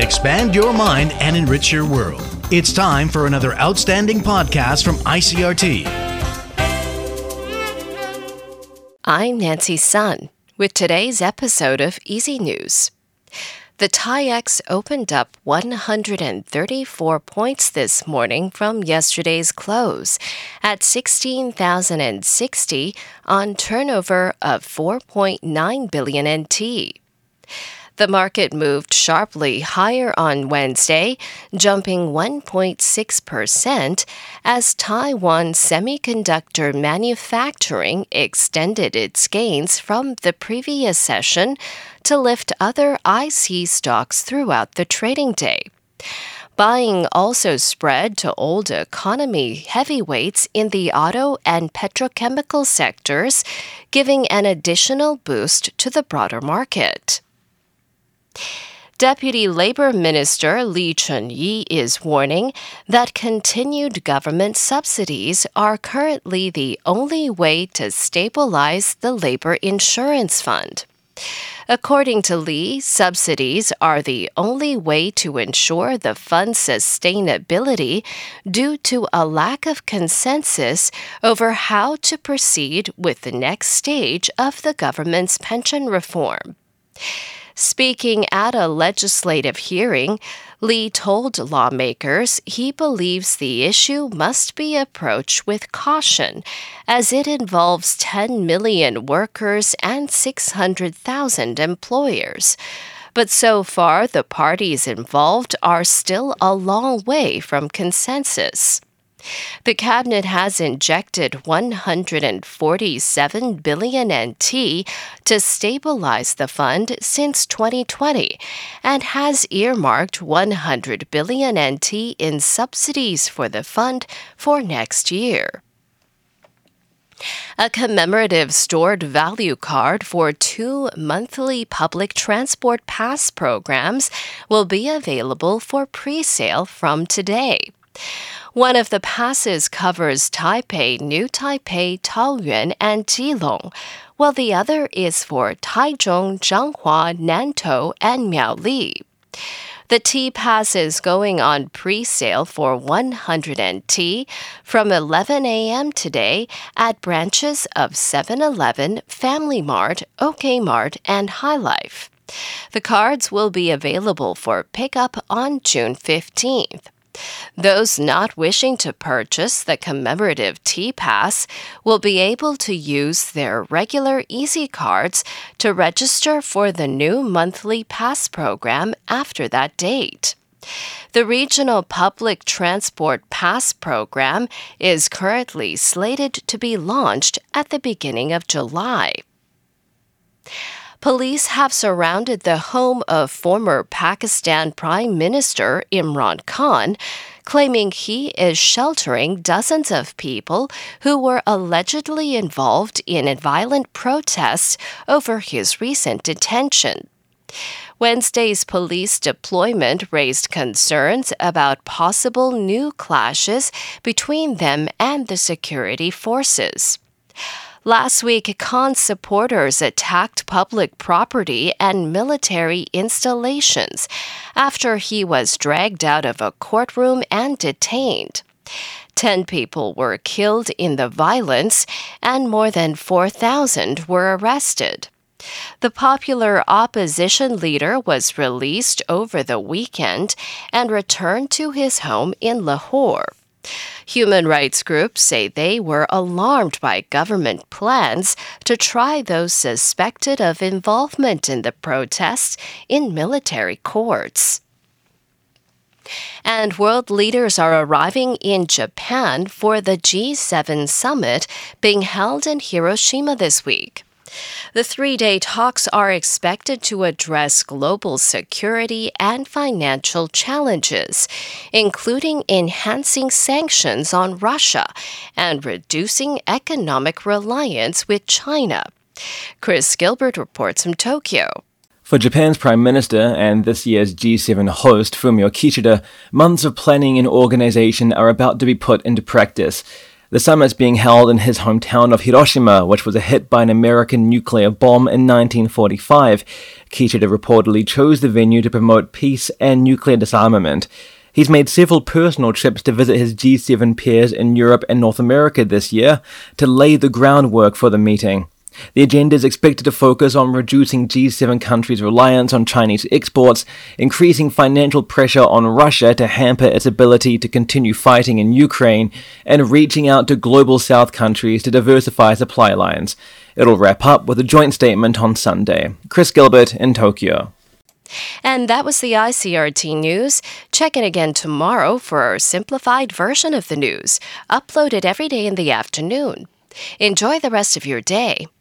expand your mind, and enrich your world. It's time for another outstanding podcast from ICRT. I'm Nancy Sun with today's episode of EZ News. The TAIEX opened up 134 points this morning from yesterday's close at 16,060 on turnover of 4.9 billion NT. The market moved sharply higher on Wednesday, jumping 1.6% as Taiwan semiconductor manufacturing extended its gains from the previous session to lift other IC stocks throughout the trading day. Buying also spread to old economy heavyweights in the auto and petrochemical sectors, giving an additional boost to the broader market. Deputy Labor Minister Lee Chun-yi is warning that continued government subsidies are currently the only way to stabilize the labor insurance fund. According to Lee, subsidies are the only way to ensure the fund's sustainability due to a lack of consensus over how to proceed with the next stage of the government's pension reform. Speaking at a legislative hearing, Lee told lawmakers he believes the issue must be approached with caution as it involves 10 million workers and 600,000 employers. But so far, the parties involved are still a long way from consensus. The cabinet has injected 147 billion NT to stabilize the fund since 2020 and has earmarked 100 billion NT in subsidies for the fund for next year. A commemorative stored value card for two monthly public transport pass programs will be available for pre sale from today. One of the passes covers Taipei, New Taipei, Taoyuan, and Keelung, while the other is for Taichung, Changhua, Nantou, and Miaoli. The T Pass is going on pre sale for 100 NT from 11 a.m. today at branches of 7 Eleven, Family Mart, OK Mart, and Hi-Life. The cards will be available for pickup on June 15th. Those not wishing to purchase the commemorative T Pass will be able to use their regular Easy cards to register for the new monthly pass program after that date. The Regional Public Transport Pass program is currently slated to be launched at the beginning of July. Police have surrounded the home of former Pakistan Prime Minister Imran Khan, claiming he is sheltering dozens of people who were allegedly involved in violent protests over his recent detention. Wednesday's police deployment raised concerns about possible new clashes between them and the security forces. Last week, Khan's supporters attacked public property and military installations after he was dragged out of a courtroom and detained. Ten people were killed in the violence, and more than 4,000 were arrested. The popular opposition leader was released over the weekend and returned to his home in Lahore. Human rights groups say they were alarmed by government plans to try those suspected of involvement in the protests in military courts. And world leaders are arriving in Japan for the G7 summit being held in Hiroshima this week. The three day talks are expected to address global security and financial challenges, including enhancing sanctions on Russia and reducing economic reliance with China. Chris Gilbert reports from Tokyo. For Japan's Prime Minister and this year's G7 host, Fumio Kishida, months of planning and organization are about to be put into practice. The summit's being held in his hometown of Hiroshima, which was hit by an American nuclear bomb in 1945. Kishida reportedly chose the venue to promote peace and nuclear disarmament. He's made several personal trips to visit his G7 peers in Europe and North America this year to lay the groundwork for the meeting. The agenda is expected to focus on reducing G7 countries' reliance on Chinese exports, increasing financial pressure on Russia to hamper its ability to continue fighting in Ukraine, and reaching out to global South countries to diversify supply lines. It'll wrap up with a joint statement on Sunday. Chris Gilbert in Tokyo. And that was the ICRT news. Check in again tomorrow for our simplified version of the news, uploaded every day in the afternoon. Enjoy the rest of your day.